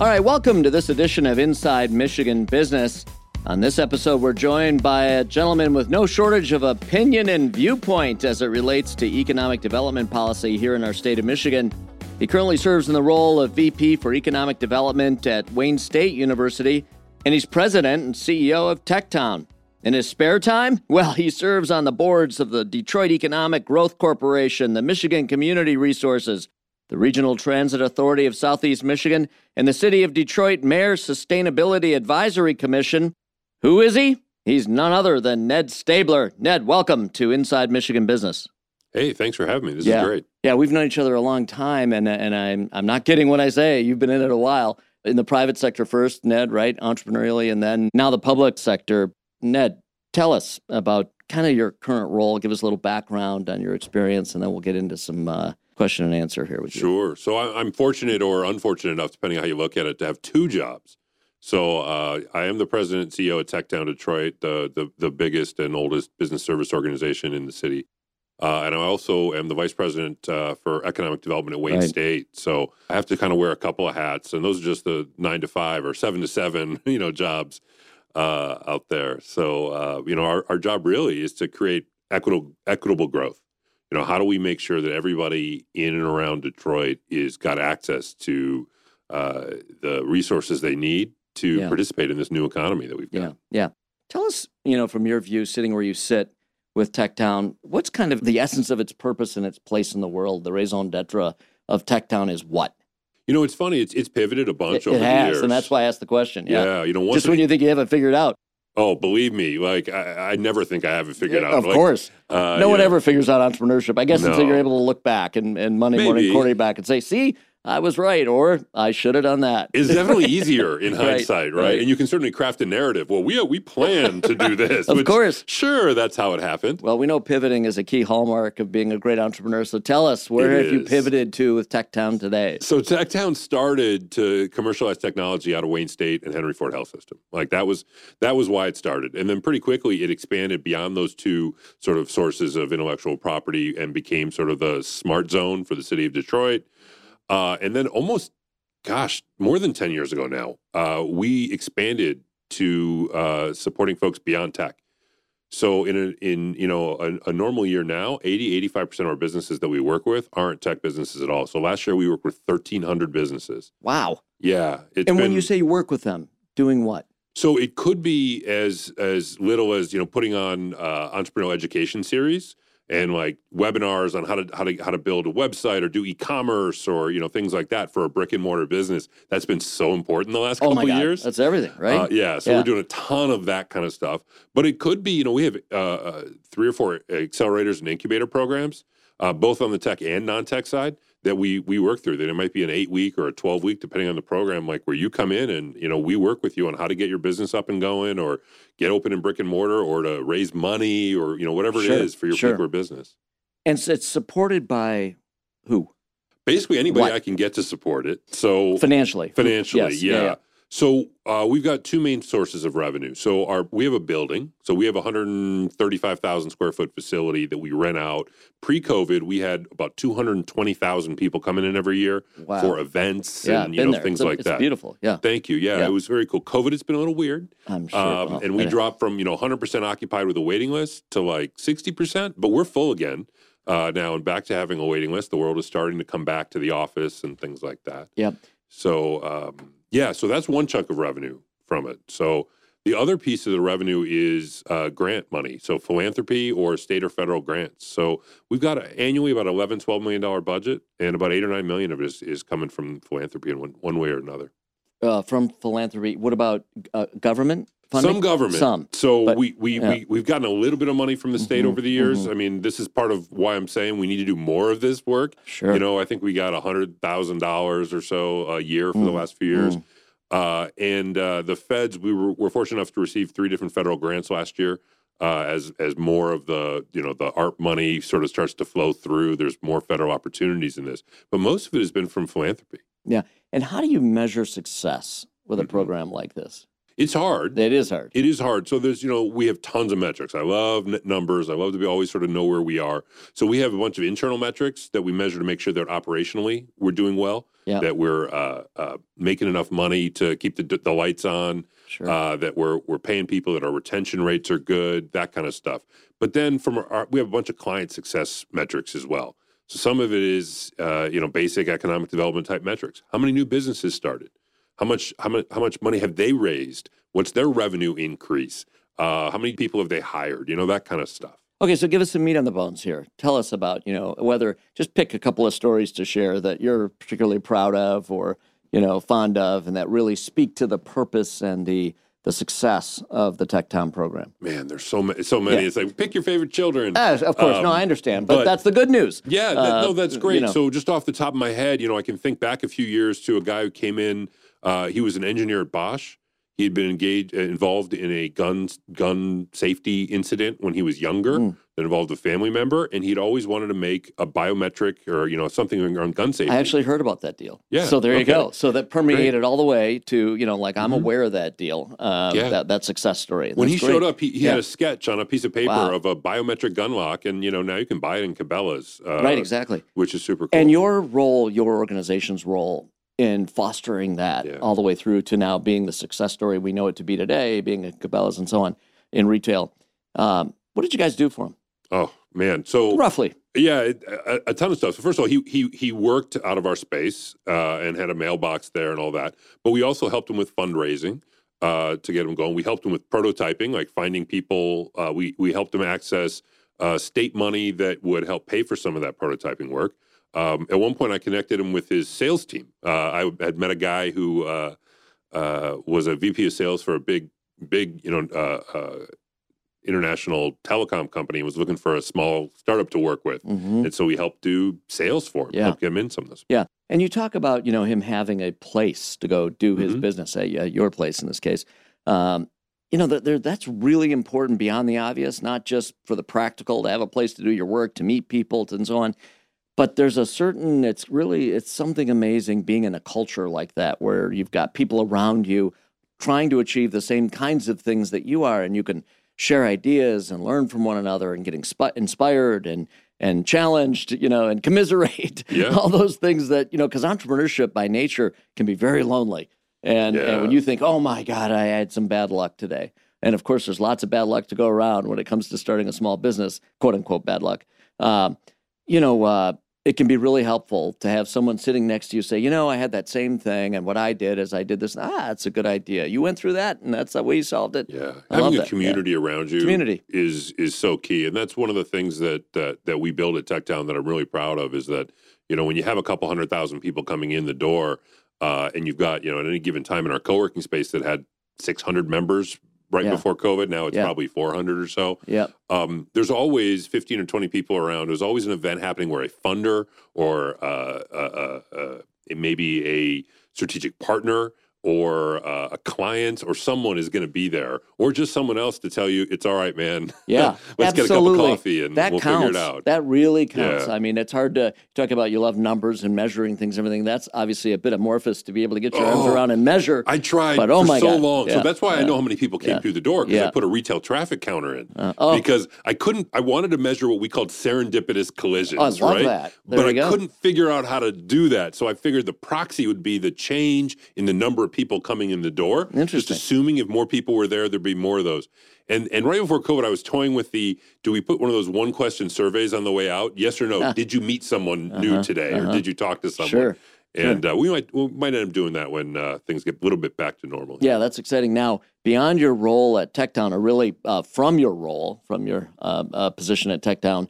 All right, welcome to this edition of Inside Michigan Business. On this episode, we're joined by a gentleman with no shortage of opinion and viewpoint as it relates to economic development policy here in our state of Michigan. He currently serves in the role of VP for Economic Development at Wayne State University, and he's president and CEO of TechTown. In his spare time, well, he serves on the boards of the Detroit Economic Growth Corporation, the Michigan Community Resources, the Regional Transit Authority of Southeast Michigan, and the City of Detroit Mayor's Sustainability Advisory Commission. Who is he? He's none other than Ned Staebler. Ned, welcome to Inside Michigan Business. Hey, thanks for having me. This yeah. is great. Yeah, we've known each other a long time, and and I'm I'm not kidding when I say you've been in it a while. In the private sector first, Ned, right, entrepreneurially, and then now the public sector. Ned, tell us about kind of your current role. Give us a little background on your experience, and then we'll get into some uh, question and answer here with you. Sure. So I'm fortunate or unfortunate enough, depending on how you look at it, to have two jobs. So uh, I am the president and CEO of TechTown Detroit, the, the the biggest and oldest business service organization in the city. Uh, and I also am the vice president uh, for economic development at Wayne right. State. So I have to kind of wear a couple of hats, and those are just the nine to five or seven to seven, you know, jobs uh, out there. So uh, you know, our, our job really is to create equitable equitable growth. You know, how do we make sure that everybody in and around Detroit is got access to uh, the resources they need to yeah. participate in this new economy that we've got? Yeah, yeah. Tell us, you know, from your view, sitting where you sit with TechTown. What's kind of the essence of its purpose and its place in the world? The raison d'etre of TechTown is what? You know, it's funny. It's it's pivoted a bunch it, over it has, the years, and that's why I asked the question. Yeah, yeah you know, just when you think you have it figured out. Oh, believe me, like I, I never think I have it figured yeah, out. Of like, course, uh, no one know. ever figures out entrepreneurship. I guess no. until you're able to look back and, and Monday Maybe. morning quarterback and say, "See, I was right, or I should have done that. It's definitely easier in hindsight, right, right? And you can certainly craft a narrative. Well, we we plan to do this. of course, sure, that's how it happened. Well, we know pivoting is a key hallmark of being a great entrepreneur. So tell us, where it have is. you pivoted to with TechTown today? So TechTown started to commercialize technology out of Wayne State and Henry Ford Health System. Like that was that was why it started, and then pretty quickly it expanded beyond those two sort of sources of intellectual property and became sort of the smart zone for the city of Detroit uh, and then almost, gosh, more than 10 years ago now, uh, we expanded to uh, supporting folks beyond tech. So in a, in you know a, a, normal year now, 80 85% of our businesses that we work with aren't tech businesses at all. So last year we worked with 1300 businesses. Wow. Yeah. and been, when you say you work with them, doing what? So it could be as as little as you know putting on uh, entrepreneurial education series and like webinars on how to how to how to build a website or do e-commerce or you know things like that for a brick and mortar business. That's been so important the last oh couple of years. That's everything, right? Uh, yeah. So yeah. we're doing a ton of that kind of stuff. But it could be, you know, we have uh, uh, three or four accelerators and incubator programs, uh, both on the tech and non-tech side that we we work through. That it might be an eight week or a twelve week, depending on the program, like where you come in and you know we work with you on how to get your business up and going, or get open in brick and mortar, or to raise money, or you know whatever sure, it is for your sure. people or business. And so it's supported by who? Basically, anybody what? I can get to support it. So financially, financially, yes, yeah. yeah, yeah. So uh, we've got two main sources of revenue. So our we have a building. So we have a 135,000 square foot facility that we rent out. Pre-COVID, we had about 220,000 people coming in every year wow. for events yeah, and you know there. things it's like a, that. beautiful. Yeah. Thank you. Yeah, yeah, it was very cool. COVID it's been a little weird. I'm sure. Um, well, and we dropped from you know 100% occupied with a waiting list to like 60%, but we're full again. Uh, now and back to having a waiting list. The world is starting to come back to the office and things like that. Yep. So um, yeah, so that's one chunk of revenue from it. So the other piece of the revenue is uh, grant money, so philanthropy or state or federal grants. So we've got annually about 11, 12 million dollar budget, and about eight or nine million of it is, is coming from philanthropy in one, one way or another. Uh, from philanthropy, what about uh, government? Funding? Some government. Some. So but, we, we, yeah. we, we've gotten a little bit of money from the state mm-hmm, over the years. mm-hmm. I mean, this is part of why I'm saying we need to do more of this work. Sure. You know, I think we got $100,000 or so a year for mm-hmm. the last few years. Mm. Uh, and uh, the feds, we were, were, fortunate enough to receive three different federal grants last year. Uh, as as more of the you know the art money sort of starts to flow through, there's more federal opportunities in this. But most of it has been from philanthropy. Yeah, and how do you measure success with a mm-hmm. program like this? It's hard. It is hard. It is hard. So there's, you know, we have tons of metrics. I love n- numbers. I love to be always sort of know where we are. So we have a bunch of internal metrics that we measure to make sure that operationally we're doing well, Yeah. that we're uh, uh, making enough money to keep the, the lights on, Sure. uh, that we're we're paying people, that our retention rates are good, that kind of stuff. But then from our, we have a bunch of client success metrics as well. So some of it is, uh, you know, basic economic development type metrics. How many new businesses started? How much how much how much money have they raised? What's their revenue increase? Uh, how many people have they hired? You know that kind of stuff. Okay, so give us some meat on the bones here. Tell us about, you know, whether just pick a couple of stories to share that you're particularly proud of or, you know, fond of and that really speak to the purpose and the the success of the TechTown program. Man, there's so many. So many. Yeah. It's like pick your favorite children. Ah, of course, no, Um, I understand, but, but- that's the good news. Yeah, that, Uh, no, that's you great. know. So just off the top of my head, you know, I can think back a few years to a guy who came in. Uh, he was an engineer at Bosch. He had been engaged, uh, involved in a gun gun safety incident when he was younger Mm. That involved a family member, and he'd always wanted to make a biometric or you know something on gun safety. I actually heard about that deal. Yeah, So there you go. So that permeated all the way to, you know, like I'm Mhm. aware of that deal, uh, Yeah. that, that success story. when he That's showed up, he, he Yeah. had a sketch on a piece of paper Wow. of a biometric gun lock, and you know now you can buy it in Cabela's, uh, right, exactly. which is super cool. And your role, your organization's role in fostering that Yeah. all the way through to now being the success story we know it to be today, being at Cabela's and so on in retail. Um, what did you guys do for him? Oh man, so Roughly. Yeah, a, a ton of stuff. So first of all, he he he worked out of our space uh, and had a mailbox there and all that. But we also helped him with fundraising uh, to get him going. We helped him with prototyping, like finding people. Uh, we we helped him access uh, state money that would help pay for some of that prototyping work. Um, at one point, I connected him with his sales team. Uh, I had met a guy who uh, uh, was a VP of sales for a big big you know uh, uh, international telecom company was looking for a small startup to work with. hmm And so we helped do sales for him, Yeah. help get him in some of this. Yeah. And you talk about, you know, him having a place to go do his Mhm. business at, uh, your place in this case. Um, you know, that there, that's really important beyond the obvious, not just for the practical to have a place to do your work, to meet people, and so on. But there's a certain, it's really, it's something amazing being in a culture like that where you've got people around you trying to achieve the same kinds of things that you are, and you can share ideas and learn from one another and get inspi- inspired and and challenged, you know, and commiserate. Yeah. All those things that, you know, because entrepreneurship by nature can be very lonely. And, and when you think, oh my God, I had some bad luck today. And of course, there's lots of bad luck to go around when it comes to starting a small business, quote unquote, bad luck. Um, you know, uh, it can be really helpful to have someone sitting next to you say, you know, I had that same thing, and what I did is I did this. Ah, that's a good idea. You went through that, and that's the way you solved it. Yeah, I having a that, yeah. community around you Community. is is so key, and that's one of the things that that that we build at TechTown that I'm really proud of is that you know when you have a couple hundred thousand people coming in the door, uh, and you've got you know at any given time in our co-working space that had 600 members right Yeah. before COVID, now it's Yeah. probably 400 or so. Yeah. um, there's always 15 or 20 people around. There's always an event happening where a funder or uh, uh, uh, uh, it a strategic partner or uh, a client or someone is going to be there, or just someone else to tell you it's all right, man. Yeah, let's get a cup of coffee and that we'll counts. figure it out. That really counts. Yeah. I mean, it's hard to talk about you love numbers and measuring things and everything. That's obviously a bit amorphous to be able to get your arms Oh, around and measure. I tried But, oh for my so God. long, Yeah, so that's why I know how many people came Yeah. through the door because Yeah. I put a retail traffic counter in Uh, oh, because I couldn't. I wanted to measure what we called serendipitous collisions, oh, right? that. There but I go. couldn't figure out how to do that. So I figured the proxy would be the change in the number of people coming in the door. Just assuming if more people were there, there'd be more of those. And and right before COVID, I was toying with the do we put one of those one question surveys on the way out? Yes or no? Did you meet someone new Uh-huh, today, uh-huh. or did you talk to someone? Sure. And uh, we might we might end up doing that when uh, things get a little bit back to normal. Yeah, that's exciting. Now, beyond your role at TechTown, or really uh, from your role, from your uh, uh, position at TechTown,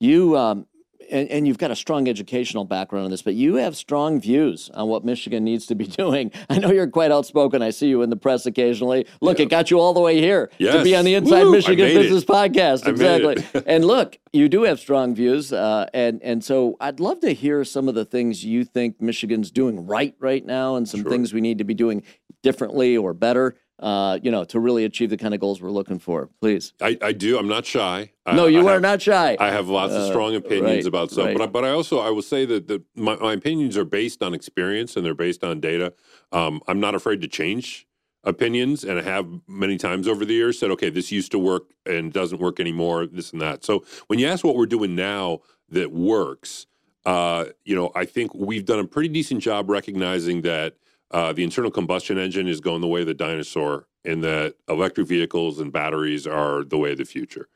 you um, and, and you've got a strong educational background in this, but you have strong views on what Michigan needs to be doing. I know you're quite outspoken. I see you in the press occasionally. Look, Yeah. it got you all the way here to be on the Inside Woo, Michigan made it. Business Podcast. I. Exactly. and look, you do have strong views, uh, and and so I'd love to hear some of the things you think Michigan's doing right right now, and some Sure. things we need to be doing differently or better. Uh, you know, to really achieve the kind of goals we're looking for. Please. I, I do. I'm not shy. I- no, you I are have- not shy. I have lots of Uh, strong opinions right, about stuff, right. but I, but I also I will say that the, my, my opinions are based on experience and they're based on data. Um, I'm not afraid to change opinions and I have many times over the years said, okay, this used to work and doesn't work anymore, this and that. So when you ask what we're doing now that works, uh, you know, I think we've done a pretty decent job recognizing that uh, the internal combustion engine is going the way of the dinosaur and that electric vehicles and batteries are the way of the future.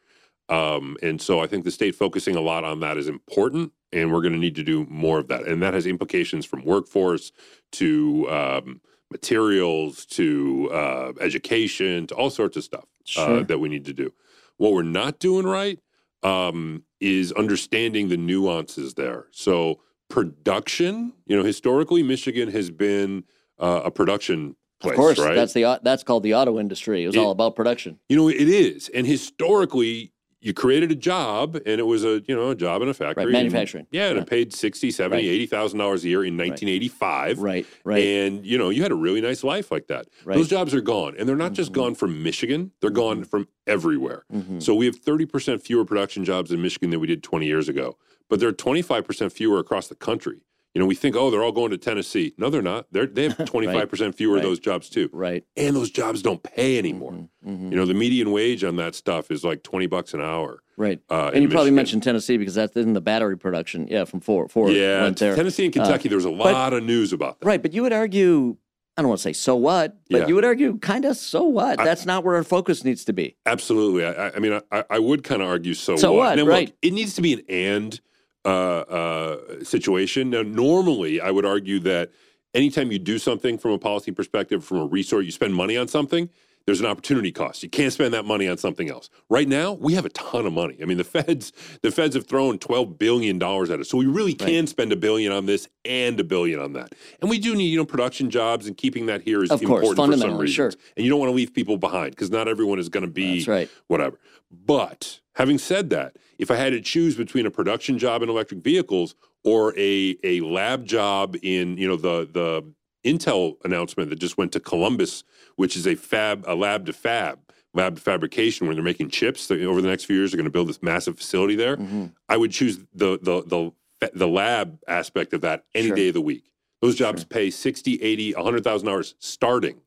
Um, and so I think the state focusing a lot on that is important, and we're going to need to do more of that. And that has implications from workforce to um, materials to uh, education to all sorts of stuff uh, Sure. uh, that we need to do. What we're not doing right um, is understanding the nuances there. So production, you know, historically Michigan has been uh, a production place, of course, right? that's the that's called the auto industry. It was It- all about production. You know, it is. And historically, you created a job and it was a, you know, a job in a factory. and- manufacturing. yeah, and Yeah. it paid 60, 70, Right. 80,000 dollars a year in 1985. Right, right, And, you know, you had a really nice life like that. right. Those jobs are gone. And they're not just Mhm. gone from Michigan, they're gone from everywhere. Mhm. So we have 30% fewer production jobs in Michigan than we did 20 years ago. But there are 25% fewer across the country. You know, we think, oh, they're all going to Tennessee. No, they're not. They're, they have 25% fewer Right. of those jobs too. Right. And those jobs don't pay anymore. Mhm. Mhm. You know, the median wage on that stuff is like 20 bucks an hour. Right. Uh, And you probably mentioned Tennessee because that's in the battery production. Yeah, from Ford. Ford yeah, went there. Tennessee and Kentucky, there was a lot of news about that. Right, but you would argue. I don't want to say so what, but Yeah. you would argue kind of so what. I- That's not where our focus needs to be. Absolutely. I, I- mean, I, I would kind of argue so, So what, Now, right. Look, it needs to be an and uh, uh, situation. Now, normally, I would argue that anytime you do something from a policy perspective, from a resource, you spend money on something, there's an opportunity cost. You can't spend that money on something else. Right now, we have a ton of money. I mean, the feds, the feds have thrown twelve billion dollars at us, so we really Right. can spend a billion on this and a billion on that. And we do need, you know, production jobs and keeping that here is Of course, important for some fundamentally, sure. reasons. And you don't want to leave people behind because not everyone is going to be right. whatever. But having said that, if I had to choose between a production job in electric vehicles or a a lab job in you know the the Intel announcement that just went to Columbus, which is a fab a lab to fab lab to fabrication where they're making chips. That over the next few years, they're going to build this massive facility there. Mhm. I would choose the the the the lab aspect of that any Sure. day of the week. Those jobs Sure. pay 60, 80, 100,000 dollars starting.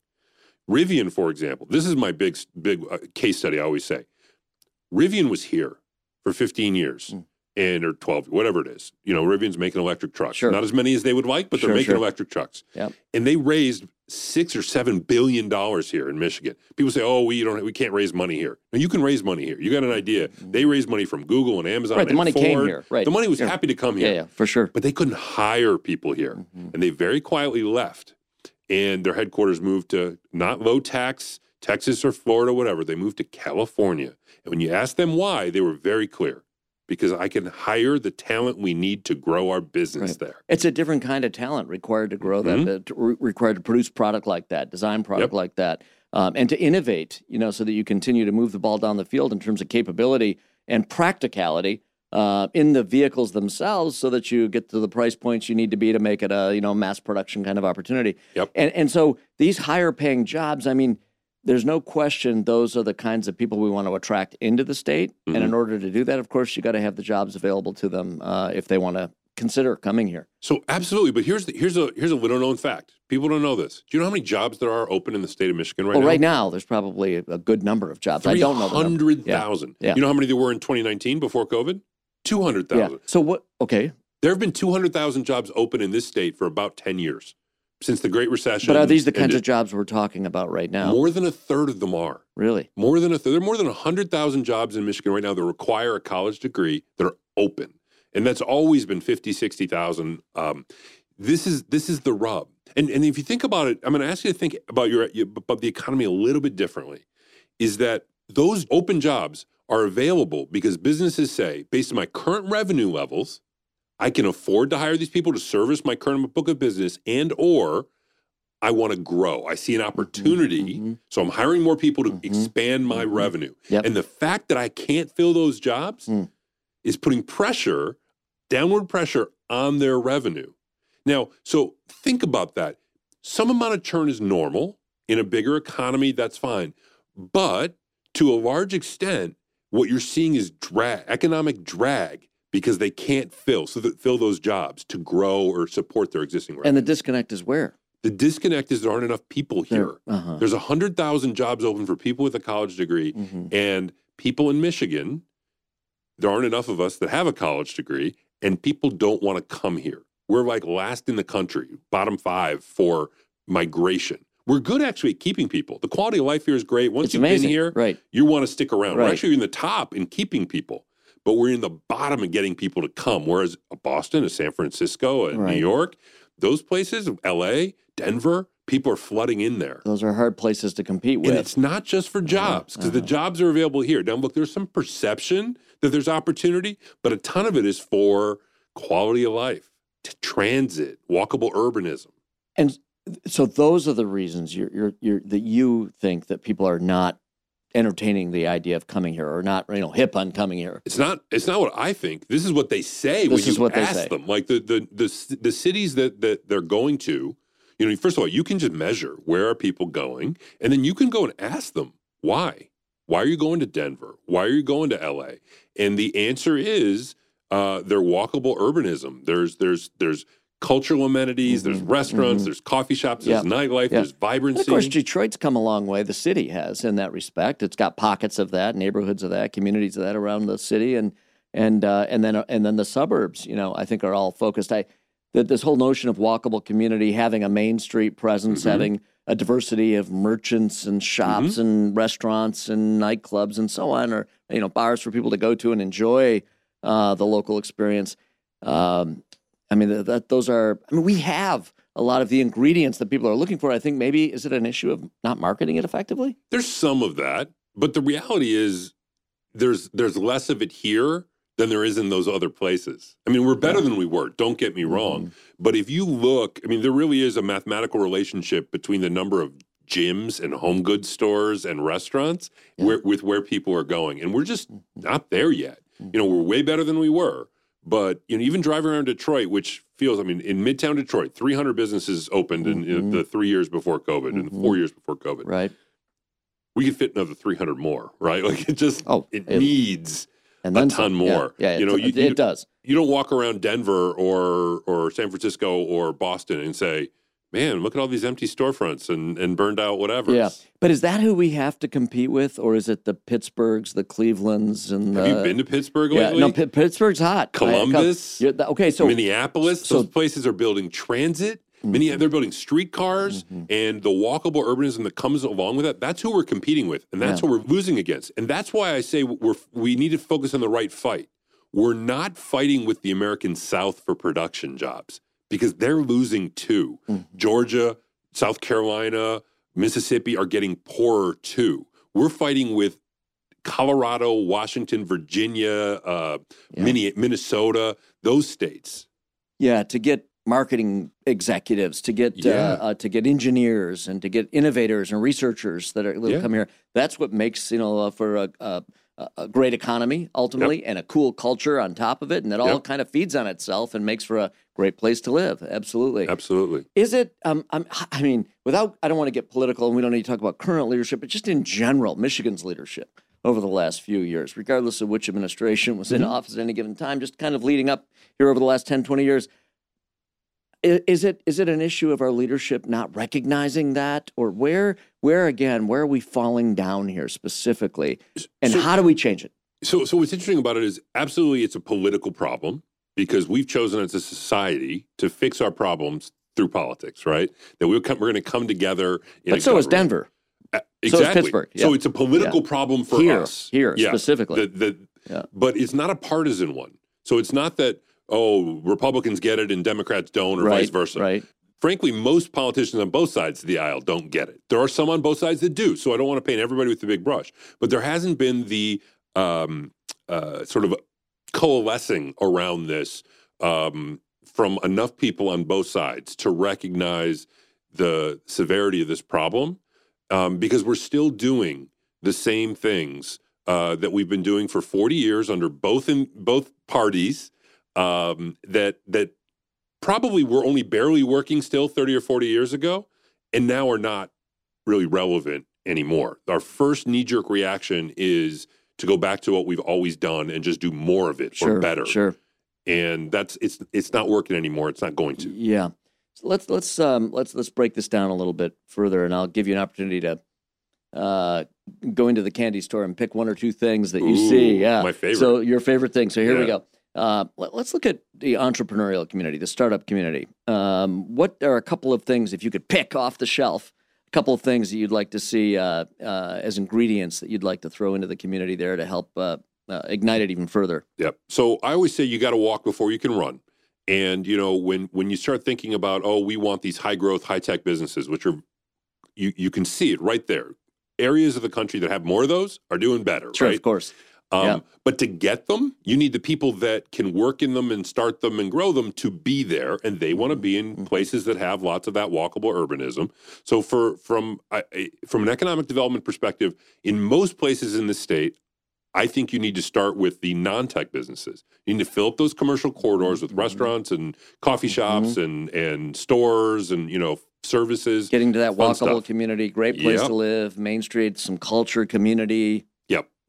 Rivian, for example, this is my big big uh, case study. I always say, Rivian was here for 15 years Mm. And or 12, whatever it is. You know, Rivian's making electric trucks. Sure. Not as many as they would like, but they're Sure, making sure. electric trucks. Yep. And they raised six or seven billion dollars here in Michigan. People say, "Oh, we don't, we can't raise money here." No, you can raise money here. You got an idea? They raised money from Google and Amazon. Mm-hmm. Right, the and money came here, right. The money was Yeah. happy to come here yeah, for sure. but they couldn't hire people here. Mhm. And they very quietly left. And their headquarters moved to not low tax, Texas or Florida, whatever. They moved to California. And when you ask them why, they were very clear because I can hire the talent we need to grow our business Right. there. It's a different kind of talent required to grow Mhm. that, to, re- required to produce product like that, design product like that, um, and to innovate. You know, so that you continue to move the ball down the field in terms of capability and practicality uh, in the vehicles themselves, so that you get to the price points you need to be to make it a you know mass production kind of opportunity. Yep. And and so these higher paying jobs, I mean. There's no question those are the kinds of people we want to attract into the state. And Mm-hmm. in order to do that, of course, you got to have the jobs available to them uh, if they want to consider coming here. So absolutely, but here's the, here's a here's a little known fact. People don't know this. Do you know how many jobs there are open in the state of Michigan right now? well, now? right now, there's probably a, a good number of jobs. I don't know hundred thousand. Yeah. You know how many there were in 2019 before COVID? Two hundred thousand. Yeah. So what? Okay, There have been 200,000 jobs open in this state for about 10 years since the Great Recession. but are these the kinds ended. of jobs we're talking about right now? More than a third of them are. Really? More than a third. There are more than 100,000 jobs in Michigan right now that require a college degree that are open. And that's always been 50, 60,000. Um, this is this is the rub. And and if you think about it, I'm going to ask you to think about your about the economy a little bit differently. Is that those open jobs are available because businesses say, based on my current revenue levels, I can afford to hire these people to service my current book of business and or I want to grow. I see an opportunity. Mhm. So I'm hiring more people to Mhm. expand my Mhm. revenue. Yep. And the fact that I can't fill those jobs Mm. is putting pressure, downward pressure on their revenue. Now, so think about that. Some amount of churn is normal. In a bigger economy, that's fine. But to a large extent, what you're seeing is drag, economic drag, because they can't fill so that fill those jobs to grow or support their existing revenue. And the disconnect is where? The disconnect is there aren't enough people here. Uh-huh. There's 100,000 jobs open for people with a college degree, Mhm. and people in Michigan, there aren't enough of us that have a college degree, and people don't want to come here. We're like last in the country, bottom five for migration. We're good actually at keeping people. The quality of life here is great. Once It's you've amazing. been here, Right. you want to stick around. We're actually in the top in keeping people, but we're in the bottom in getting people to come. Whereas a Boston, a San Francisco, a Right. New York, those places, LA, Denver, people are flooding in there. Those are hard places to compete with. And it's not just for jobs because the uh-huh. jobs are available here. Now, look, there's some perception that there's opportunity, but a ton of it is for quality of life, transit, walkable urbanism. And so those are the reasons you're, you're, you're, that you think that people are not entertaining the idea of coming here or not, you know, hip on coming here. It's not. It's not what I think. This is what they say when This you is what they ask say. them. Like the the the the cities that that they're going to. You know, first of all, you can just measure where are people going, and then you can go and ask them why. Why are you going to Denver? Why are you going to LA? And the answer is uh, they're walkable urbanism. There's there's there's cultural amenities. There's Mhm, restaurants. mhm. There's coffee shops. There's nightlife. yeah. There's And vibrancy. of course, Detroit's come a long way. The city has in that respect. It's got pockets of that, neighborhoods of that, communities of that around the city, and and uh, and then and then the suburbs. You know, I think are all focused. I that this whole notion of walkable community, having a main street presence, Mhm. having a diversity of merchants and shops Mm-hmm. and restaurants and nightclubs and so on, or you know, bars for people to go to and enjoy uh, the local experience. Um, I mean, that, that those are. I mean, we have a lot of the ingredients that people are looking for. I think maybe is it an issue of not marketing it effectively? There's some of that, but the reality is there's there's less of it here than there is in those other places. I mean, we're better than we were. Don't get me wrong, Mm-hmm. but if you look, I mean, there really is a mathematical relationship between the number of gyms and home goods stores and restaurants Yeah. where, with where people are going, and we're just Mhm. not there yet. Mhm. You know, we're way better than we were. But you know, even driving around Detroit, which feels, I mean, in Midtown Detroit, 300 businesses opened in, in Mhm. the three years before COVID and the Mhm. four years before COVID Right. we could fit another 300 more, right? Like it just Oh, it it- needs and a then ton some. more. Yeah, yeah You know, it, you- it does. you don't walk around Denver or or San Francisco or Boston and say, "Man, look at all these empty storefronts and and burned out whatever." Yeah, but is that who we have to compete with, or is it the Pittsburghs, the Clevelands, and Have the, you been to Pittsburgh Yeah, lately? no, P- Pittsburgh's hot. Columbus? okay, so Minneapolis, so- those places are building transit. Many Mhm. they're building streetcars Mhm. and the walkable urbanism that comes along with that. That's who we're competing with, and that's Yeah. what we're losing against. And that's why I say we're we need to focus on the right fight. We're not fighting with the American South for production jobs because they're losing too. Mhm. Georgia, South Carolina, Mississippi are getting poorer too. We're fighting with Colorado, Washington, Virginia, uh, Yeah. Minnesota, those states. Yeah, to get marketing executives, to get Yeah. uh, uh, to get engineers, and to get innovators and researchers that are Yeah. come here. That's what makes you know uh, for a, a, a great economy ultimately, and a cool culture on top of it, and it all kind of feeds on itself and makes for a great place to live. Absolutely. Absolutely. Is it? Um, I'm, I mean, without, I don't want to get political, and we don't need to talk about current leadership, but just in general, Michigan's leadership over the last few years, regardless of which administration was in Mhm. office at any given time, just kind of leading up here over the last 10, 20 years. Is it is it an issue of our leadership not recognizing that, or where where again where are we falling down here specifically, and So- how do we change it? So, so what's interesting about it is absolutely it's a political problem because we've chosen as a society to fix our problems through politics, right? That we'll come, we're going to come together. In But so is. Denver Uh, So is Exactly. Pittsburgh, So it's a political problem for here us here Yeah. specifically. The, the, Yeah. But it's not a partisan one. So it's not that oh Republicans get it and Democrats don't, or right, vice versa. Right. Frankly, most politicians on both sides of the aisle don't get it. There are some on both sides that do. So I don't want to paint everybody with the big brush. But there hasn't been the um, uh, sort of coalescing around this um, from enough people on both sides to recognize the severity of this problem um, because we're still doing the same things uh, that we've been doing for 40 years under both in both parties um, that that probably were only barely working still 30 or 40 years ago and now are not really relevant anymore. Our first knee jerk reaction is to go back to what we've always done and just do more of it Sure. or better. Sure. And that's it's it's not working anymore. It's not going to. Yeah. So let's let's um, let's let's break this down a little bit further, and I'll give you an opportunity to uh, go into the candy store and pick one or two things that you Ooh, see. Yeah, my favorite. So your favorite thing. So here we go. Uh, let, us look at the entrepreneurial community, the startup community. Um, what are a couple of things if you could pick off the shelf? A couple of things that you'd like to see uh, uh, as ingredients that you'd like to throw into the community there to help uh, uh, ignite it even further. Yep. So I always say you got to walk before you can run. And you know when when you start thinking about oh we want these high growth high tech businesses which are you you can see it right there. Areas of the country that have more of those are doing better, Sure, right? of course. Um, Yeah. But to get them, you need the people that can work in them and start them and grow them to be there, and they want to be in Mhm. places that have lots of that walkable urbanism. So, for from I, from an economic development perspective, in most places in the state, I think you need to start with the non-tech businesses. You need to fill up those commercial corridors with Mhm. restaurants and coffee shops Mm-hmm. and and stores and you know services. Getting to that walkable stuff. community, great place Yep. to live, Main Street, some culture, community.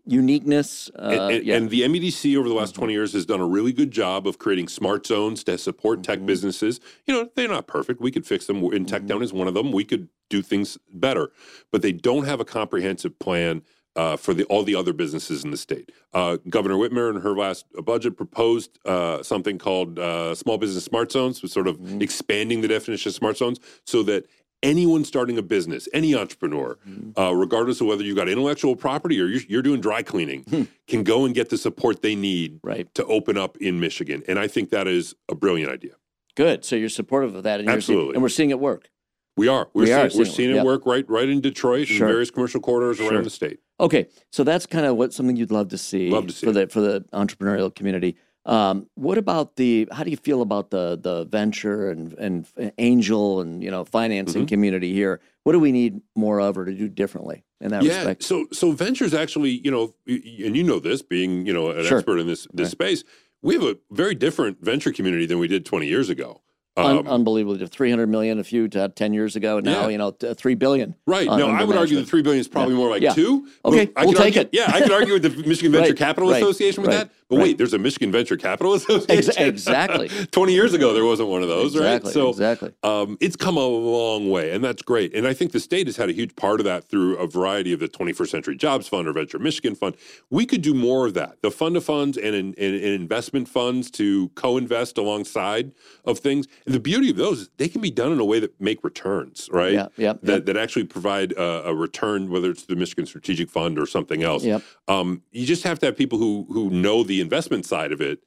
Uniqueness. Uh, and, and, yeah. and the MEDC over the last Mhm. 20 years has done a really good job of creating smart zones to support tech Mhm. businesses. You know, they're not perfect. We could fix them. In Tech Mhm. Town is one of them. We could do things better, but they don't have a comprehensive plan uh, for the, all the other businesses in the state. Uh, Governor Whitmer, in her last budget, proposed uh, something called uh, Small Business Smart Zones, was sort of Mhm. expanding the definition of smart zones so that anyone starting a business, any entrepreneur, Mhm. uh, regardless of whether you've got intellectual property or you're, you're doing dry cleaning, Hmm. can go and get the support they need Right. to open up in Michigan. And I think that is a brilliant idea. Good. So you're supportive of that, and you're seeing- Absolutely. and we're seeing it work. We are. We're We seeing, are we're seeing it, it work right right in Detroit Sure. and various commercial corridors Sure. around the state. Okay, so that's kind of what something you'd love to see. Love to see for the for the entrepreneurial community. Um, what about the? How do you feel about the the venture and and angel and you know financing Mm-hmm. community here? What do we need more of or to do differently in that yeah. respect? So so ventures actually, you know, and you know this, being you know an Sure. expert in this this Right. space, we have a very different venture community than we did 20 years ago. Un- Um, unbelievable. Three hundred million a few to ten years ago. and Now Yeah. you know t- three billion. Right. un- No, I would argue the three billion is probably more like Yeah. two. but Okay, I we'll could take argue- it. Yeah, I could argue with the Michigan Venture Right, Capital right, Association with right, that. But right. wait, there's a Michigan Venture Capital Association. exactly. Twenty years ago, there wasn't one of those, exactly. right? So exactly. um, it's come a long way, and that's great. And I think the state has had a huge part of that through a variety of the 21st Century Jobs Fund or Venture Michigan Fund. We could do more of that. The fund of funds and, and, and investment funds to co-invest alongside of things. And the beauty of those they can be done in a way that make returns, right? Yeah. Yeah. That, that actually provide a, a return, whether it's the Michigan Strategic Fund or something else. Yep. Um, you just have to have people who who know the investment side of it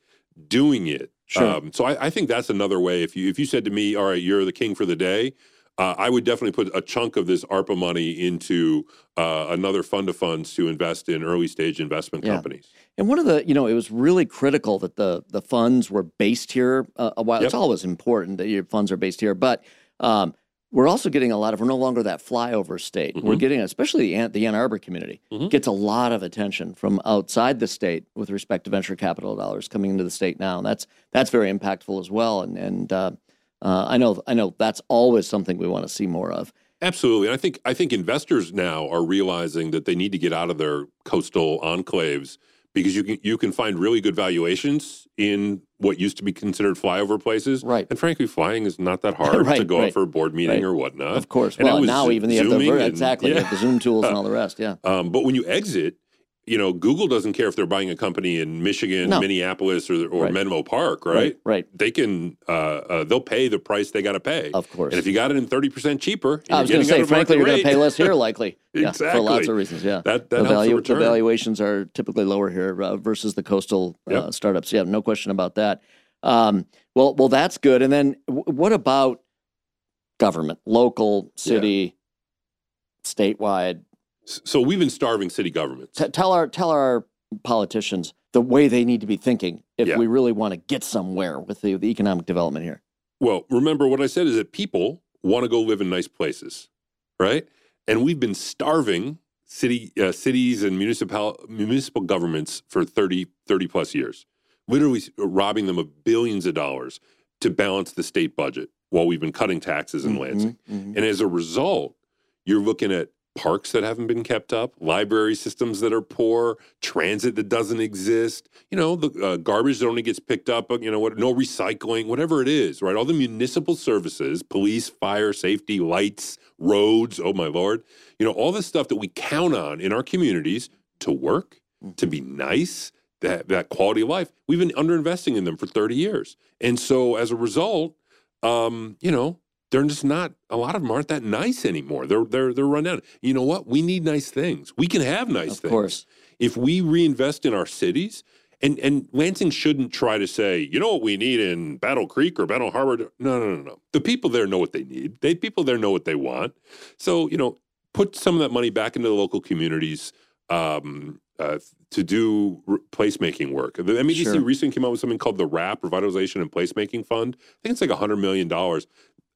doing it. Sure. Um, so I, I think that's another way. If you if you said to me, "All right, you're the king for the day," uh, I would definitely put a chunk of this ARPA money into uh, another fund of funds to invest in early stage investment Yeah. companies. And one of the, you know, it was really critical that the the funds were based here uh, a while. It's always important that your funds are based here, but um, we're also getting a lot of. We're no longer that flyover state. We're Mhm. getting, especially the Ann, the Ann Arbor community, Mhm. gets a lot of attention from outside the state with respect to venture capital dollars coming into the state now. And that's that's very impactful as well. And and uh, uh, I know I know that's always something we want to see more of. Absolutely, and I think I think investors now are realizing that they need to get out of their coastal enclaves because you can you can find really good valuations in what used to be considered flyover places. Right. And frankly, flying is not that hard to Right, go out right, for a board meeting right. or whatnot. Of course. and Well, now even the and- exactly you yeah. the Zoom tools and all the rest. Yeah. Um, but when you exit, you know, Google doesn't care if they're buying a company in Michigan, No. Minneapolis, or, or Right. Menlo Park, right? Right. Right. They can, uh, uh, they'll pay the price they got to pay. Of course. And if you got it in thirty percent cheaper, I was going to say, frankly, you're going to pay less here, likely. Yeah, Exactly. for lots of reasons. Yeah, That that the, helps the value, the return. valuations are typically lower here uh, versus the coastal uh, Yep. startups. Yeah, no question about that. Um, well, well, that's good. And then, w- what about government, local, city, statewide? So we've been starving city governments. T- tell our tell our politicians the way they need to be thinking if Yeah. we really want to get somewhere with the, the economic development here. Well, remember what I said is that people want to go live in nice places, right? And we've been starving city uh, cities and municipal municipal governments for 30 30 plus years. Literally robbing them of billions of dollars to balance the state budget while we've been cutting taxes in Lansing. Mhm, mhm. And as a result, you're looking at parks that haven't been kept up, library systems that are poor, transit that doesn't exist, you know, the uh, garbage that only gets picked up, you know, what, no recycling, whatever it is, right? All the municipal services, police, fire, safety, lights, roads, oh my lord, you know, all the stuff that we count on in our communities to work, to be nice, that that quality of life. We've been underinvesting in them for 30 years. And so as a result, um, you know, they're just not a lot of them aren't that nice anymore. They're they're they're run down. You know what? We need nice things. We can have nice of things. course. If we reinvest in our cities, and and Lansing shouldn't try to say, you know what we need in Battle Creek or Battle Harbor. No, no, no, no. The people there know what they need. They people there know what they want. So, you know, put some of that money back into the local communities. Um, uh, to do r- placemaking work. The MEDC Sure. recently came out with something called the RAP Revitalization and Placemaking Fund. I think it's like $100 million.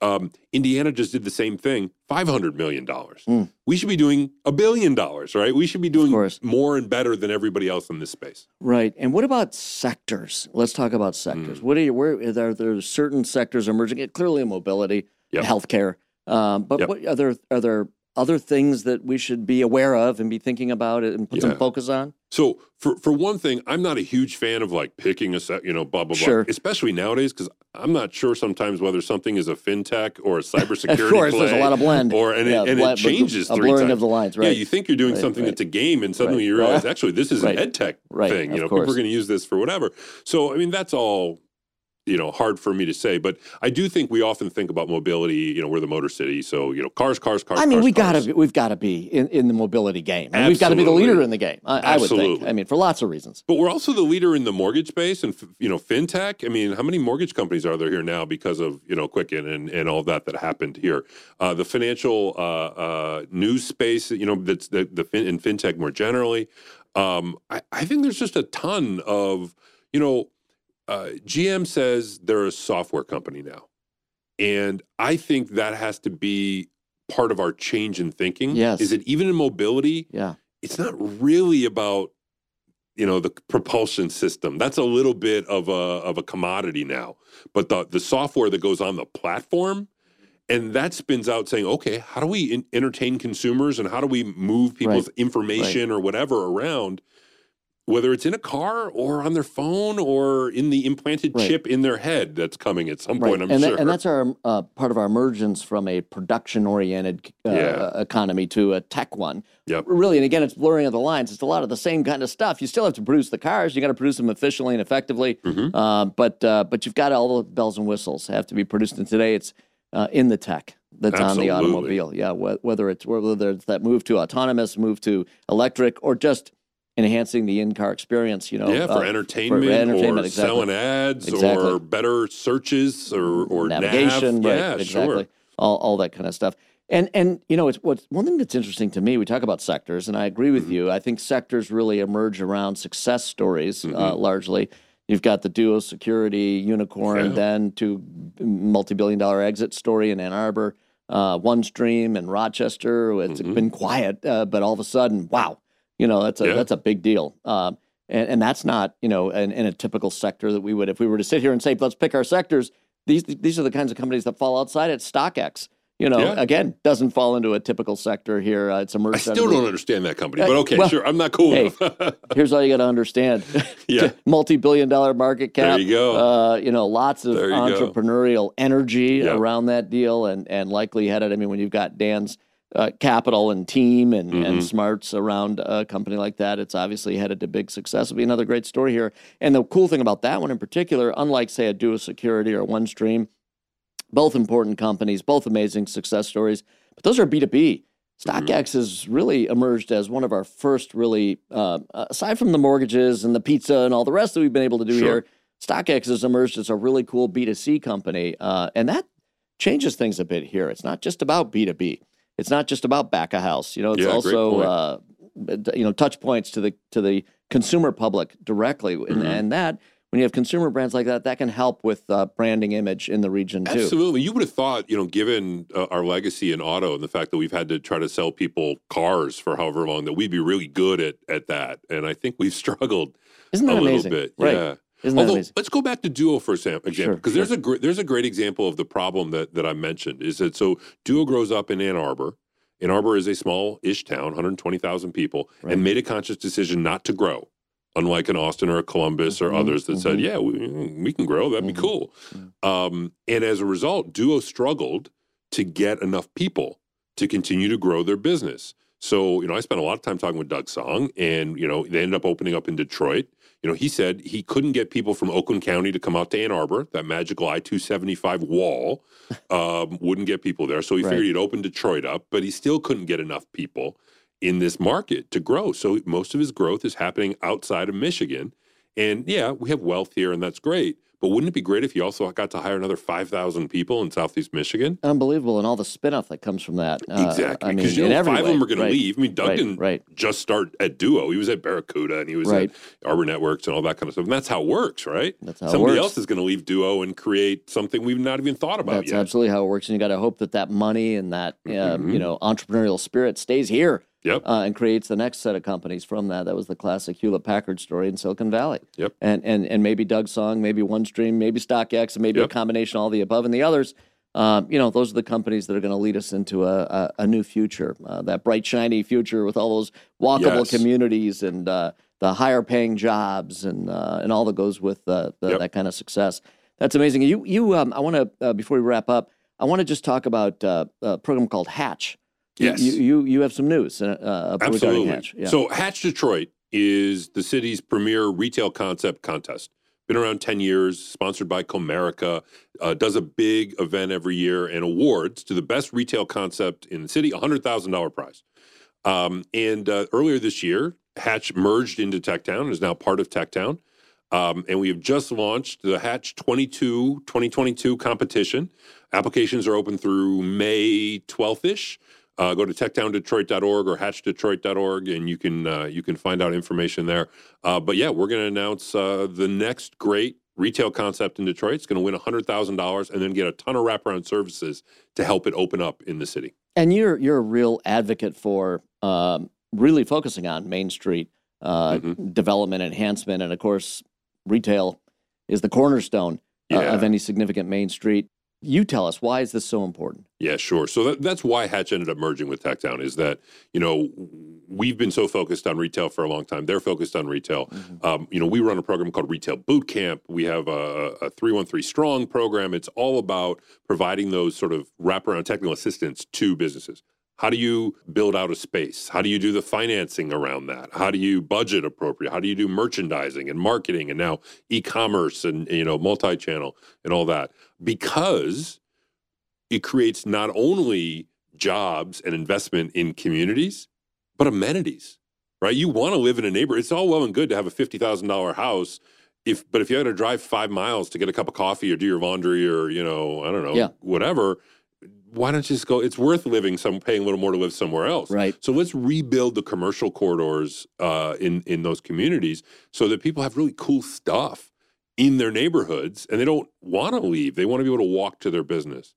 Um, Indiana just did the same thing, $500 million. Mm. We should be doing a billion dollars, right? We should be doing more and better than everybody else in this space. Right. And what about sectors? Let's talk about Mm. sectors. What are you, where are there, there certain sectors emerging? Clearly, mobility, Yep. healthcare. Um, but Yep. what are there, are there other things that we should be aware of and be thinking about it and put some focus on? So for for one thing, I'm not a huge fan of like picking a set, you know, blah blah Sure. blah. Especially nowadays, because I'm not sure sometimes whether something is a fintech or a cybersecurity. Of course, there's a lot of blend. or and, Yeah, it, and blend- it changes a three blurring times. of the lines, right? Yeah, you think you're doing Right, something right. that's a game, and suddenly Right. you realize actually this is an ed tech Right, thing. You know, people are going to use this for whatever. So I mean, that's all. You know, hard for me to say, but I do think we often think about mobility. You know, we're the motor city, so you know, cars, cars, cars. I mean, cars, we cars. gotta be, we've got to be in, in the mobility game. And we've got to be the leader in the game. I, I would think. I mean, for lots of reasons. But we're also the leader in the mortgage space and f- you know fintech. I mean, how many mortgage companies are there here now because of you know Quicken and, and all that that happened here? Uh, the financial uh, uh, news space, you know, that's the the fin- in fintech more generally. Um, I, I think there's just a ton of you know. Uh, GM says they're a software company now, and I think that has to be part of our change in thinking. Yes. is it even in mobility? Yeah. it's not really about you know the propulsion system that's a little bit of a of a commodity now but the the software that goes on the platform and that spins out saying okay how do we in, entertain consumers and how do we move people's information or whatever around whether it's in a car or on their phone or in the implanted Right. chip in their head that's coming at some Right. point i'm and, that- and that's our uh, part of our emergence from a production-oriented uh, Yeah. economy to a tech one. Yep. Really, and again, it's blurring of the lines. It's a lot of the same kind of stuff. You still have to produce the cars. You got to produce them efficiently and effectively. Mhm. Uh, but uh, but you've got all the bells and whistles have to be produced. And today, it's uh, in the tech that's on the automobile. Yeah, whether it's whether it's that move to autonomous, move to electric, or just enhancing the in-car experience. You know, yeah, for uh, entertainment, entertainment, or exactly. selling ads Exactly. or better searches or, or navigation, nav. right? Yeah, exactly. sure. All, all that kind of stuff. And and you know, it's what's one thing that's interesting to me. We talk about sectors, and I agree Mm-hmm. with you. I think sectors really emerge around success stories uh, Mm-hmm. largely. You've got the duo security unicorn, Yeah. then to multi-billion dollar exit story in Ann Arbor, uh, OneStream in Rochester. It's Mhm. been quiet, uh, but all of a sudden, wow, you know that's a Yeah. that's a big deal. Um, and, and that's not you know in, in a typical sector that we would if we were to sit here and say let's pick our sectors. These these are the kinds of companies that fall outside it. StockX, you know, Yeah. again doesn't fall into a typical sector here. Uh, it's I emerged. out still don't understand that company, Uh, but okay, well, sure. I'm not cool hey, enough. Here's all you got to understand. Yeah. multi-billion dollar market cap. There you go. Uh, you know, lots of you go. entrepreneurial energy Yep. around that deal, and and likely headed. I mean, when you've got Dan's uh, capital and team and, Mm-hmm. and smarts around a company like that, it's obviously headed to big success. It'll be another great story here. And the cool thing about that one in particular, unlike say a Duo Security or OneStream, both important companies, both amazing success stories, but those are B two B. Mm-hmm. StockX has really emerged as one of our first, really, uh, aside from the mortgages and the pizza and all the rest that we've been able to do Sure. here. StockX has emerged as a really cool B2C company, uh, and that changes things a bit here. It's not just about B2B. It's not just about back a house. You know, it's Yeah, also uh, you know touch points to the to the consumer public directly, and, Mhm. and that when you have consumer brands like that, that can help with uh, branding image in the region too. Absolutely. You would have thought, you know, given uh, our legacy in auto and the fact that we've had to try to sell people cars for however long, that we'd be really good at at that. And I think we've struggled Isn't a that little amazing? bit. Right? Yeah. Isn't that Although, amazing? let's go back to Duo for example, Sure, because there's a great there's a great example of the problem that that I mentioned is that so Duo grows up in Ann Arbor, Ann Arbor is a small-ish town, 120,000 people, Right. and made a conscious decision not to grow. Unlike an Austin or a Columbus or Mhm, others that said, mhm. "Yeah, we, we can grow. That'd Mhm, be cool." Um, and as a result, Duo struggled to get enough people to continue to grow their business. So, you know, I spent a lot of time talking with Doug Song, and you know, they ended up opening up in Detroit. You know, he said he couldn't get people from Oakland County to come out to Ann Arbor. That magical I two seventy five wall um, wouldn't get people there. So he Right. figured he'd open Detroit up, but he still couldn't get enough people in this market to grow. So most of his growth is happening outside of Michigan. And yeah, we have wealth here, and that's great. But wouldn't it be great if you also got to hire another five thousand people in Southeast Michigan? Unbelievable, and all the spinoff that comes from that. Uh, exactly, I mean, you know five of them are going Right, to leave. I mean, Doug right, didn't right. just start at Duo; he was at Barracuda and he was at Arbor Networks and all that kind of stuff. And that's how it works, right? That's how it Somebody else is going to leave Duo and create something we've not even thought about That's yet. absolutely how it works, and you got to hope that that money and that um, Mhm. you know entrepreneurial spirit stays here Yep. uh, and creates the next set of companies from that. That was the classic Hewlett Packard story in Silicon Valley. Yep. And and and maybe Doug Song, maybe OneStream, maybe StockX, and maybe a combination of all the above. And the others, um, you know, those are the companies that are going to lead us into a, a, a new future, uh, that bright, shiny future with all those walkable Yes. communities and uh, the higher paying jobs and uh, and all that goes with uh, the, Yep. that kind of success. That's amazing. You you um, I want to uh, before we wrap up, I want to just talk about uh, a program called Hatch. Yes. You, you you have some news uh, uh, regarding Absolutely. Hatch. Yeah. So Hatch Detroit is the city's premier retail concept contest. Been around 10 years, sponsored by Comerica, uh, does a big event every year and awards to the best retail concept in the city, a $100,000 prize. Um, and uh, earlier this year, Hatch merged into Techtown and is now part of Techtown. Um, and we have just launched the Hatch 22 2022 competition. Applications are open through May 12th ish. Uh, go to techtowndetroit.org or hatchdetroit.org and you can uh, you can find out information there. Uh, but yeah, we're going to announce uh, the next great retail concept in Detroit. It's going to win $100,000 and then get a ton of wraparound services to help it open up in the city. and you're you're a real advocate for um, really focusing on Main Street uh, Mhm. development enhancement, and of course, retail is the cornerstone uh, Yeah. of any significant Main Street. You tell us why is this so important? Yeah, sure. So that, that's why Hatch ended up merging with Techtown is that, you know, we've been so focused on retail for a long time. They're focused on retail. Um, you know, we run a program called Retail Boot Camp. We have a, a 313 Strong program. It's all about providing those sort of wraparound technical assistance to businesses. How do you build out a space? How do you do the financing around that? How do you budget appropriate? How do you do merchandising and marketing and now e-commerce and you know multi-channel and all that? Because it creates not only jobs and investment in communities, but amenities, right? You want to live in a neighborhood. It's all well and good to have a fifty thousand dollar house, if but if you had to drive five miles to get a cup of coffee or do your laundry or you know I don't know Yeah. whatever, why don't you just go? It's worth living some paying a little more to live somewhere else. Right. So let's rebuild the commercial corridors uh, in in those communities so that people have really cool stuff in their neighborhoods and they don't want to leave. They want to be able to walk to their business.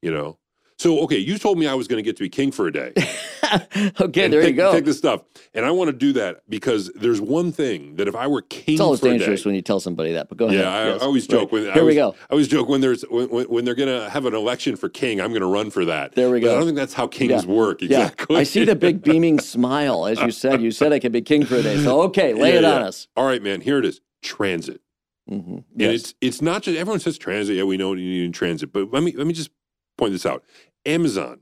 You know. So okay, you told me I was going to get to be king for a day. okay, there take, you go. Take this stuff, and I want to do that because there's one thing that if I were king It's always dangerous day, when you tell somebody that. But go ahead. yeah, I, Yes. I always Right. joke when I Here we go. I always joke when there's when, when, they're going to have an election for king, I'm going to run for that. There we But go. I don't think that's how kings Yeah. work Yeah, exactly. I see the big beaming smile as you said. You said I could be king for a day. So okay, lay Yeah, it yeah. on us. All right, man. Here it is. Transit. hmm And it's it's not just everyone says transit. Yeah, we know you need transit, but let me let me just point this out. Amazon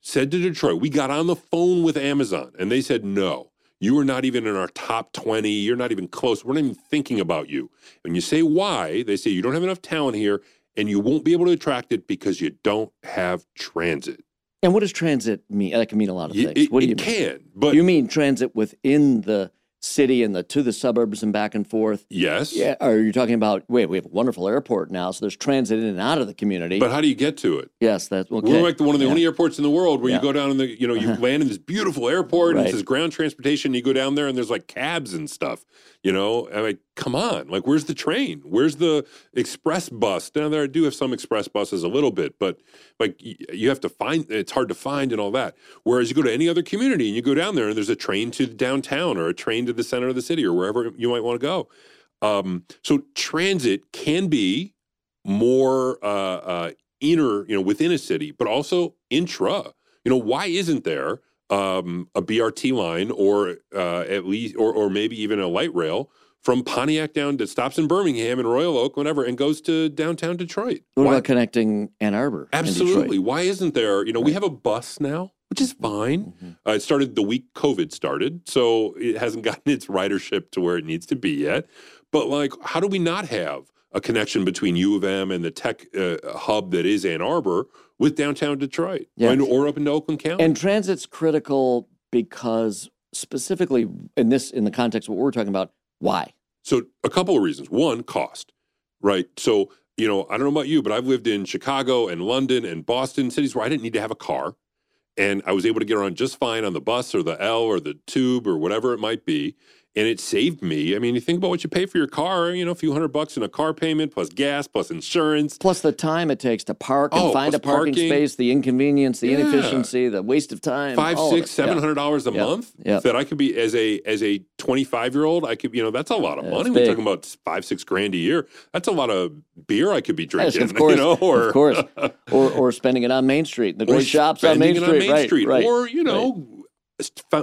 said to Detroit, we got on the phone with Amazon, and they said no. You are not even in our top 20. You're not even close. We're not even thinking about you. And you say why? They say you don't have enough talent here and you won't be able to attract it because you don't have transit. And what does transit mean? That can mean a lot of things. It, what do it you mean? can, but you mean transit within the city and the to the suburbs and back and forth? yes. Yeah. Or you're talking about wait, we have a wonderful airport now, so there's transit in and out of the community. But how do you get to it? yes, that's okay. We're like the, one of the Yeah. only airports in the world where Yeah. you go down in the, you know, you uh-huh. land in this beautiful airport and Right. it says ground transportation. You go down there and there's like cabs and stuff, you know. I'm like, come on, like, where's the train? Where's the express bus? Down there, I do have some express buses a little bit, but like, you have to find. It's hard to find and all that. Whereas you go to any other community and you go down there and there's a train to downtown or a train to the center of the city or wherever you might want to go. Um, so transit can be more uh, uh, inner, you know, within a city, but also intra. You know, why isn't there um, a BRT line or uh, at least, or, or maybe even a light rail from Pontiac down to stops in Birmingham and Royal Oak, whatever, and goes to downtown Detroit? What Why- about connecting Ann Arbor? Absolutely. Why isn't there? You know, we have a bus now, which is fine. Mhm. Uh, it started the week COVID started, so it hasn't gotten its ridership to where it needs to be yet. But like, how do we not have a connection between U of M and the tech uh, hub that is Ann Arbor with downtown Detroit, Yeah. and, or up into Oakland County? And transit's critical because specifically in this in the context of what we're talking about, why? So a couple of reasons. One, cost, right? So, you know, I don't know about you, but I've lived in Chicago and London and Boston, cities where I didn't need to have a car. And I was able to get around just fine on the bus or the L or the tube or whatever it might be. And it saved me. I mean, you think about what you pay for your car, you know, a few hundred bucks in a car payment, plus gas, plus insurance. Plus the time it takes to park and Oh, find a parking, parking. space, the inconvenience, the Yeah. inefficiency, the waste of time. Five, six, seven hundred all of six, it. seven Yeah. dollars a Yeah. month that I could be as a as a twenty five year old. I could you know that's a lot of money. We're talking about five six grand a year. That's a lot of beer I could be Yes, drinking. of course, you know, or of course, or or spending it on Main Street. The great shops on Main Street, right? Street, right. or you know, fi-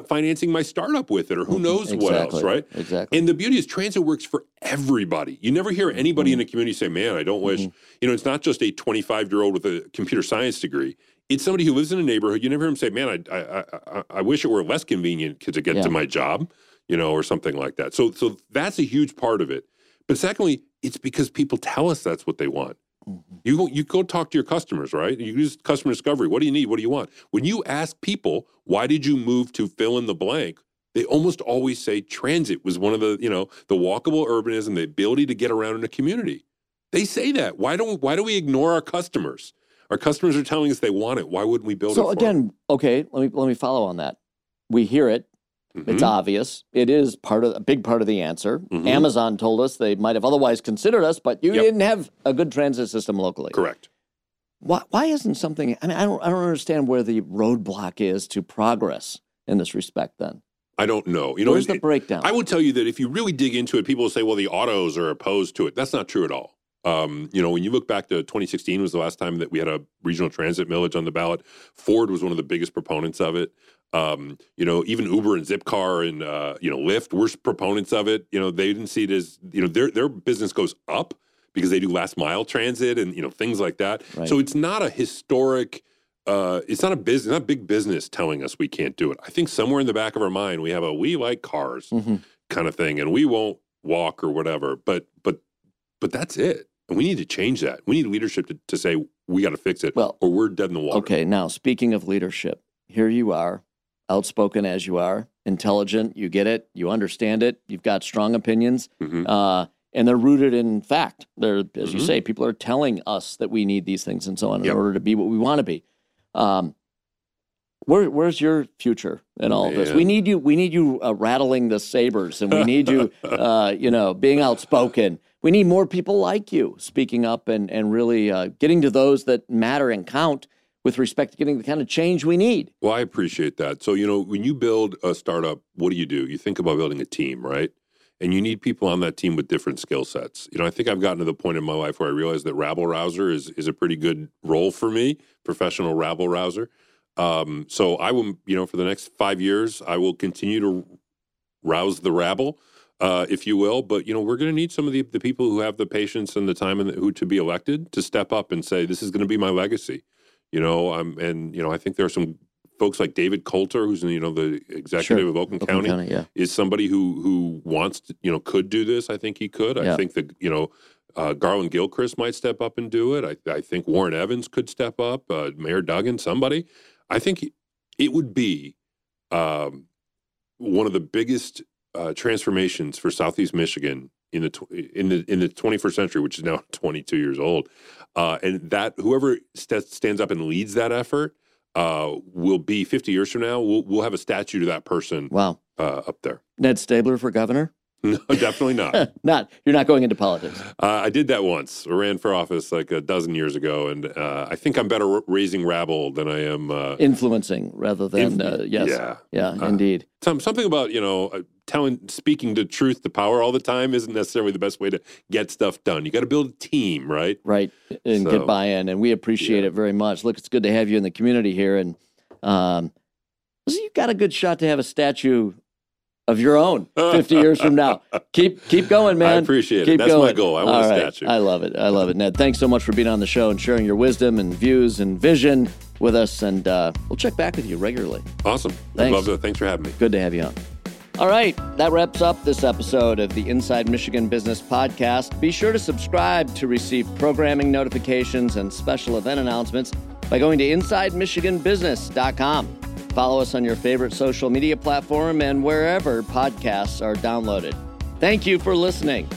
financing my startup with it, or who knows what else, right? Exactly. And the beauty is transit works for everybody. You never hear anybody Mm-hmm. in the community say, "Man, I don't wish." You know, it's not just a 25 year old with a computer science degree. It's somebody who lives in a neighborhood. You never hear them say, "Man, I I I, I wish it were less convenient to get Yeah. to my job," you know, or something like that. So so that's a huge part of it. But secondly, it's because people tell us that's what they want. Mm-hmm. You go, you go talk to your customers, right? You use customer discovery. What do you need? What do you want? When you ask people, why did you move to fill in the blank? They almost always say transit was one of the, you know, the walkable urbanism, the ability to get around in a community. They say that. Why don't why do we ignore our customers? Our customers are telling us they want it. Why wouldn't we build it? So again, okay, let me let me follow on that. We hear it. Them? It's obvious. It is part of a big part of the answer. Mhm. Amazon told us they might have otherwise considered us, but you Yep. didn't have a good transit system locally. correct. Why, why isn't something? I mean, I don't I don't understand where the roadblock is to progress in this respect. Then I don't know. You know, where's it- the breakdown? I would tell you that if you really dig into it, people will say, well, the autos are opposed to it. That's not true at all. Um, you know, when you look back to 2016 was the last time that we had a regional transit millage on the ballot. Ford was one of the biggest proponents of it. Um, you know, even Uber and Zipcar and uh, you know Lyft were proponents of it. You know, they didn't see it as you know their their business goes up because they do last mile transit and you know things like that. Right. So it's not a historic. Uh, it's not a business, not big business telling us we can't do it. I think somewhere in the back of our mind we have a we like cars Mhm. kind of thing, and we won't walk or whatever. But but but that's it. And we need to change that. We need leadership to, to say we got to fix it, Well, or we're dead in the water. Okay, now speaking of leadership, here you are, outspoken as you are, intelligent, you get it, you understand it, you've got strong opinions, Mhm. uh, and they're rooted in fact. They're, as you Mhm. say, people are telling us that we need these things and so on Yep. in order to be what we want to be. Um, where, where's your future in all of this? We need you. We need you uh, rattling the sabers, and we need you, uh, you know, being outspoken. We need more people like you speaking up and and really uh, getting to those that matter and count with respect to getting the kind of change we need. Well, I appreciate that. So, you know, when you build a startup, what do you do? You think about building a team, right? And you need people on that team with different skill sets. You know, I think I've gotten to the point in my life where I realize that rabble rouser is is a pretty good role for me, professional rabble rouser. Um, so I will, you know, for the next five years, I will continue to rouse the rabble, uh, if you will. But you know, we're going to need some of the, the people who have the patience and the time and the, who to be elected to step up and say, "This is going to be my legacy." You know, um, and you know, I think there are some folks like David Coulter, who's you know the executive Sure. of Oakland, Oakland County, County, yeah. is somebody who who wants to, you know could do this. I think he could. I think that you know. Uh, Garlin Gilchrist might step up and do it. I, I think Warren Evans could step up. Uh, Mayor Duggan, somebody. I think it would be um, one of the biggest uh, transformations for Southeast Michigan in the tw- in the in the 21st century, which is now 22 years old, uh, and that whoever st- stands up and leads that effort uh, will be 50 years from now. We'll we'll have a statue to that person Wow. uh, up there. Ned Staebler for governor? No, definitely not. Uh, not. You're not going into politics. I did that once. I ran for office like a dozen years ago, and uh, I think I'm better r- raising rabble than I am. Uh, Influencing rather than inf- uh, yes. Yeah. Yeah, Uh, indeed. Some, something about you know uh, telling speaking the truth to power all the time isn't necessarily the best way to get stuff done. You got to build a team, right? Right. And So- get buy-in. And we appreciate Yeah. it very much. Look, it's good to have you in the community here. And Um, so you've got a good shot to have a statue of your own 50 years from now. Keep keep going, man. I appreciate keep it. That's going. my goal. I want All a right. statue. I love it. I love it, Ned. Thanks so much for being on the show and sharing your wisdom and views and vision with us. And uh, we'll check back with you regularly. awesome. Thanks. I love it. Thanks for having me. Good to have you on. All right, that wraps up this episode of the Inside Michigan Business Podcast. Be sure to subscribe to receive programming notifications and special event announcements by going to InsideMichiganBusiness.com. Follow us on your favorite social media platform and wherever podcasts are downloaded. Thank you for listening.